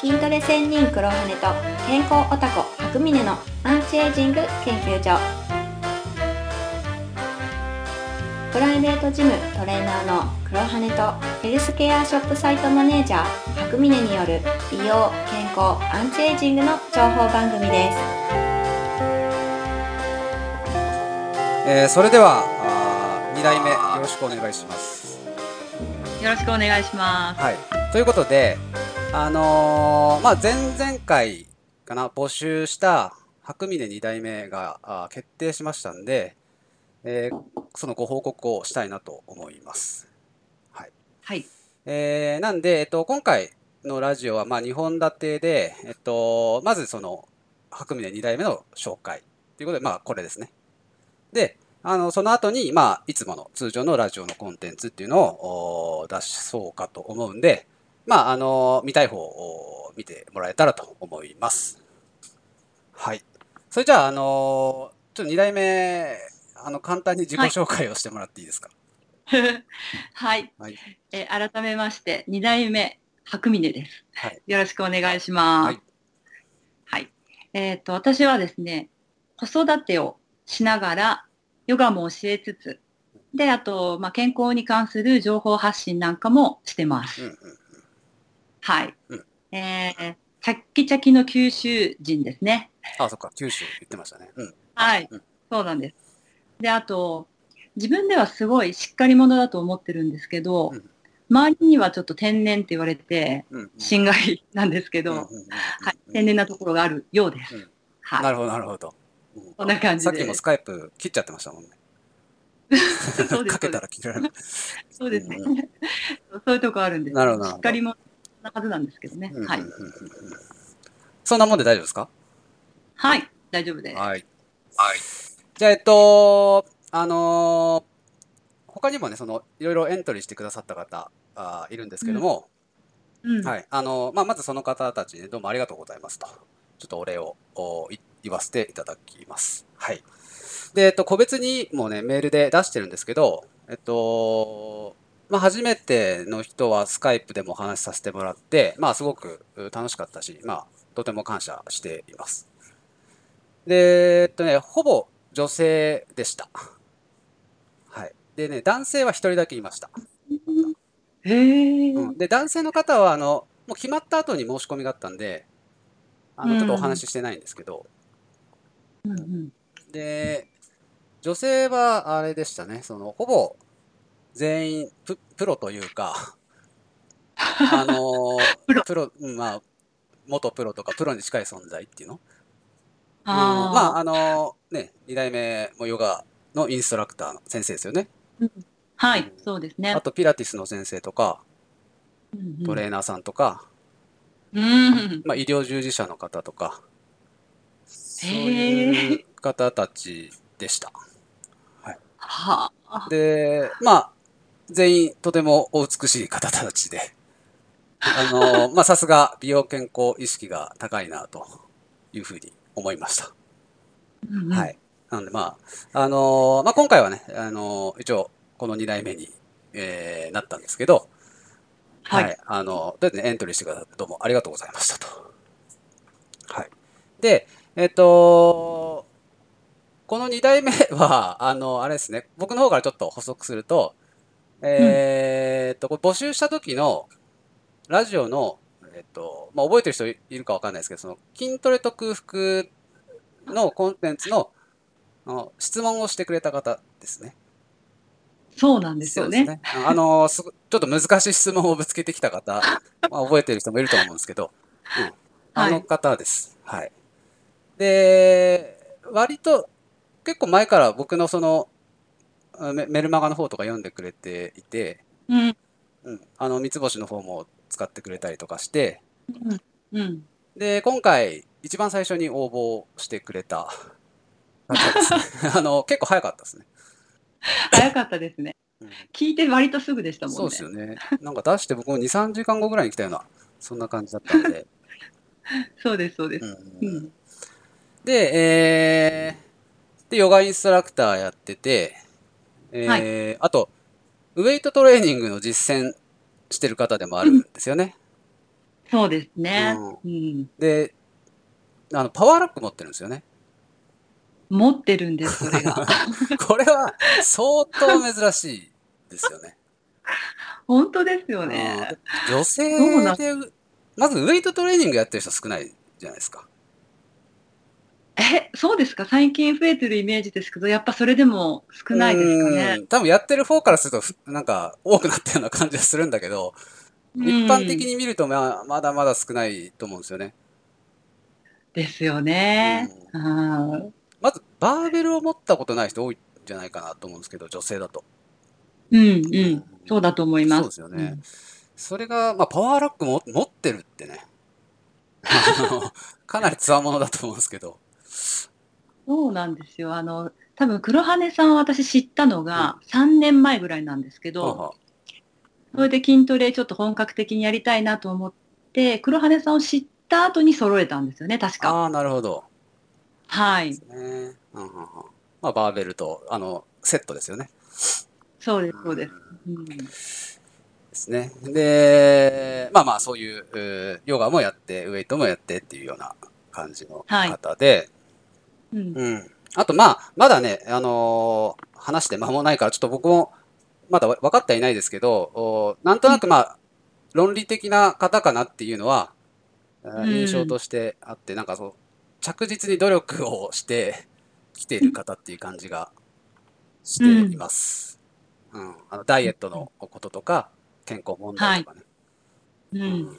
筋トレ専任黒羽と健康オタコ白峰のアンチエイジング研究所。プライベートジムトレーナーの黒羽とヘルスケアショップサイトマネージャー白峰による美容健康アンチエイジングの情報番組です。えー、それでは2代目よろしくお願いします。よろしくお願いします。はい。ということであのー、まあ前々回かな募集した白峰2代目があ決定しましたんで、えー、そのご報告をしたいなと思います。はい、はい。えー、なんで、えっと、今回のラジオは、まあ、2本立てで、えっと、まずその白峰2代目の紹介ということで、まあ、これですね。で、あの、その後に、まあ、いつもの通常のラジオのコンテンツっていうのを出しそうかと思うんで、まあ、あの、見たい方を見てもらえたらと思います。はい。それじゃあ、あの、ちょっと2代目、あの、簡単に自己紹介をしてもらっていいですか？はい。はい、え改めまして、2代目、白峰です。はい。よろしくお願いします。はい。はい、えっ、ー、と、私はですね、子育てをしながら、ヨガも教えつつ、で、あと、まあ、健康に関する情報発信なんかもしてます。うんうんうん、はい。うん、えー、チャッキチャキの九州人ですね。あ、そっか、九州言ってましたね。うん。はい、うん、そうなんです。で、あと、自分ではすごいしっかり者だと思ってるんですけど、うん、周りにはちょっと天然って言われて、心外なんですけど、はい、天然なところがあるようです。はい、なるほど、なるほど。こんな感じさっきもスカイプ切っちゃってましたもんね。かけたら切られる。そうですね。そういうとこあるんです。なるほど。しっかりもなはずなんですけどね。はい。そんなもんで大丈夫ですか？はい、大丈夫です。はい。はい。じゃあ、えっと、あのー、他にもね、その、いろいろエントリーしてくださった方、あいるんですけども、うん、はい。あのー、まあ、まずその方たちに、ね、どうもありがとうございますと。ちょっとお礼をお言わせていただきます。はい。で、えっと、個別にもね、メールで出してるんですけど、えっと、まあ、初めての人はスカイプでもお話しさせてもらって、まあ、すごく楽しかったし、まあ、とても感謝しています。で、えっとね、ほぼ女性でした。はい。でね、男性は一人だけいました。へえ、うん。で、男性の方は、あの、もう決まった後に申し込みがあったんで、あの、ちょっとお話ししてないんですけど、うんうん、で、女性はあれでしたね、その、ほぼ全員ププロというか、あのプロ、まあ、元プロとかプロに近い存在っていうの？あ、うん、まあ、あのね、2代目もヨガのインストラクターの先生ですよね。うん、はい、うん、そうですね。あと、ピラティスの先生とか、うんうん、トレーナーさんとか、うん、まあ、医療従事者の方とか、そういう方たちでした。はい。はあ、で、まあ、全員とてもお美しい方たちで、あの、まあ、さすが美容健康意識が高いなというふうに思いました。うんうん、はい。なので、まあ、あのまあ、今回はね、あの一応、この2代目に、えー、なったんですけど、はい。はい、あの、どうやって、ね、エントリーしてくださってどうもありがとうございましたと。はい。で、えっ、と、この2代目は、あの、あれですね、僕の方からちょっと補足すると、えっと、募集した時のラジオの、えっと、まあ、覚えてる人いるかわかんないですけど、その筋トレと空腹のコンテンツのの質問をしてくれた方ですね。そうなんですよね。ねあのす、ちょっと難しい質問をぶつけてきた方、まあ、覚えてる人もいると思うんですけど、うん、あの方です。はい、はい。で、割と結構前から僕のそのメルマガの方とか読んでくれていて、うん、うん、あの三つ星の方も使ってくれたりとかして、うん、うん、で今回一番最初に応募してくれた。ね あの結構早かったですね。早かったですね、うん、聞いて割とすぐでしたもんね。そうですよね。なんか出して僕も23時間後ぐらいに来たようなそんな感じだったんで。そうですそうです、うん、でえー、でヨガインストラクターやっててえー、はい、あと、ウェイトトレーニングの実践してる方でもあるんですよね。そうですね。うん、で、あの、パワーラック持ってるんですよね。持ってるんです、それが。これは相当珍しいですよね。本当ですよね。女性で、まずウェイトトレーニングやってる人少ないじゃないですか。え、そうですか？最近増えてるイメージですけど、やっぱそれでも少ないですかね？多分やってる方からすると、なんか多くなったような感じはするんだけど、一般的に見るとままだまだ少ないと思うんですよね。ですよね。うん、まず、バーベルを持ったことない人多いんじゃないかなと思うんですけど、女性だと。うんうん、そうだと思います。そうですよね。うん、それが、まあ、パワーラックも持ってるってね。かなりつわものだと思うんですけど。そうなんですよ。あの、多分黒羽さんは私知ったのが3年前ぐらいなんですけど、それで筋トレちょっと本格的にやりたいなと思って、黒羽さんを知った後に揃えたんですよね、確か。ああ、なるほど。はい。ねうんうんうん、まあ、バーベルと、あの、セットですよね。そうです、そうです。うん、ですね。で、まあまあ、そういうヨガもやって、ウェイトもやってっていうような感じの方で、はい、うん、うん。あと、まあ、まだね、あのー、話して間もないから、ちょっと僕も、まだ分かってはいないですけど、なんとなくまあ、論理的な方かなっていうのは、印象としてあって、なんかそう、着実に努力をしてきている方っていう感じがしています。うん、うん、あのダイエットのこととか、健康問題とかね。はい、うん、うん、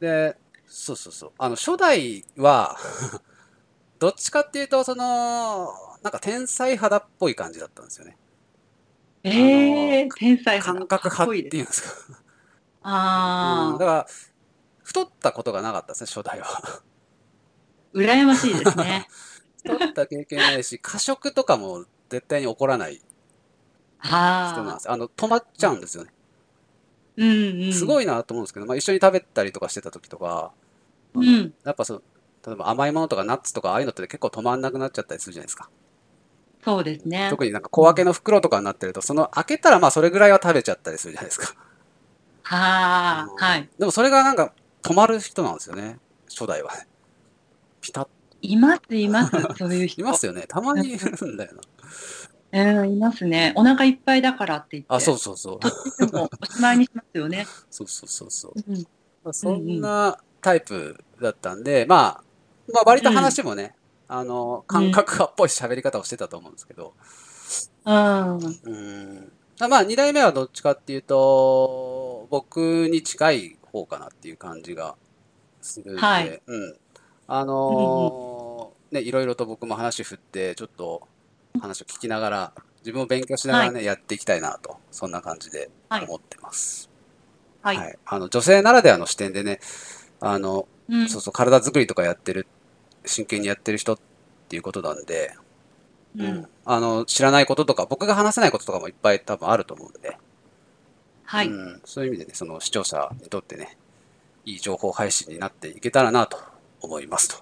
で、そうそうそう。あの、初代はどっちかっていうと、その、なんか天才肌っぽい感じだったんですよね。ええー、天才肌。感覚派っていうんですか。ああ、うん、だから、太ったことがなかったですね、初代は。羨ましいですね。太った経験ないし、過食とかも絶対に起こらない人なんです。あの、止まっちゃうんですよね。うんうん、すごいなと思うんですけど、まあ、一緒に食べたりとかしてた時とか、うん、やっぱその、例えば甘いものとかナッツとかああいうのって結構止まんなくなっちゃったりするじゃないですか。そうですね。特になんか小分けの袋とかになってると、その開けたらまあそれぐらいは食べちゃったりするじゃないですか。はあ、はい。でもそれがなんか止まる人なんですよね、初代は。ピタッ。います、います、そういう人。いますよね。たまにいるんだよな。えー、いますね。お腹いっぱいだからって言って。あ、そうそうそう。とってもおしまいにしますよね。そうそうそうそう。うん、まあ、そんなタイプだったんで、まあ、まあ割と話もね、うん、あの、感覚派っぽい喋り方をしてたと思うんですけど。うん。うんまあ、二代目はどっちかっていうと、僕に近い方かなっていう感じがするんで、はい、うん。あのー、ね、いろいろと僕も話振って、ちょっと話を聞きながら、自分を勉強しながらね、はい、やっていきたいなと、そんな感じで思ってます。はい。はい、あの、女性ならではの視点でね、あの、うん、そうそう、体作りとかやってる、真剣にやってる人っていうことなんで、うん、あの、知らないこととか、僕が話せないこととかもいっぱい多分あると思うんで、はい。うん、そういう意味でね、その視聴者にとってね、いい情報配信になっていけたらなと思いますと。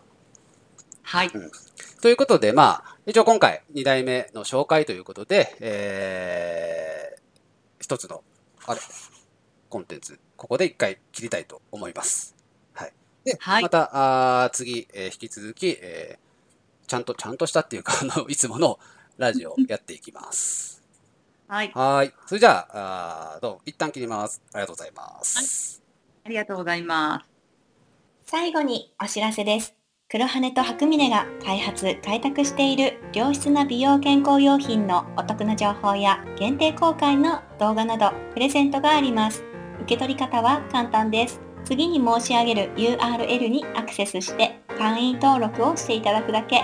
はい。うん、ということで、まあ、一応今回2代目の紹介ということで、えー、一つの、あれ、コンテンツ、ここで一回切りたいと思います。はい。で、はい、また、あ次、えー、引き続き、えー、ちゃんと、ちゃんとしたっていうか、あの、いつものラジオを やっていきます。はい。はい。それじゃあ、あどうも、一旦切ります。ありがとうございます。はい、ありがとうございます。最後にお知らせです。黒羽と白峰が開発、開拓している良質な美容健康用品のお得な情報や限定公開の動画などプレゼントがあります。受け取り方は簡単です。次に申し上げる URL にアクセスして会員登録をしていただくだけ。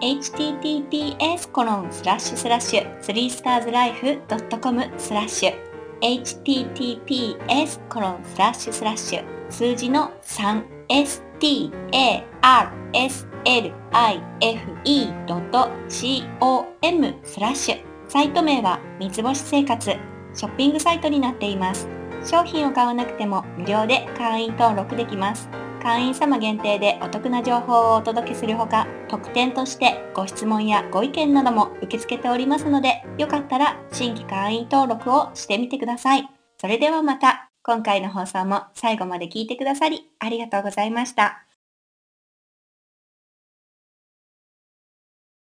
https コロンスラッシュスラッシュ 3starslife.com スラッシュ。https コロンスラッシュスラッシュ数字の 3starslife.com スラッシュ。サイト名は三つ星生活ショッピングサイトになっています。商品を買わなくても無料で会員登録できます会員様限定でお得な情報をお届けするほか特典としてご質問やご意見なども受け付けておりますのでよかったら新規会員登録をしてみてくださいそれではまた今回の放送も最後まで聞いてくださりありがとうございました。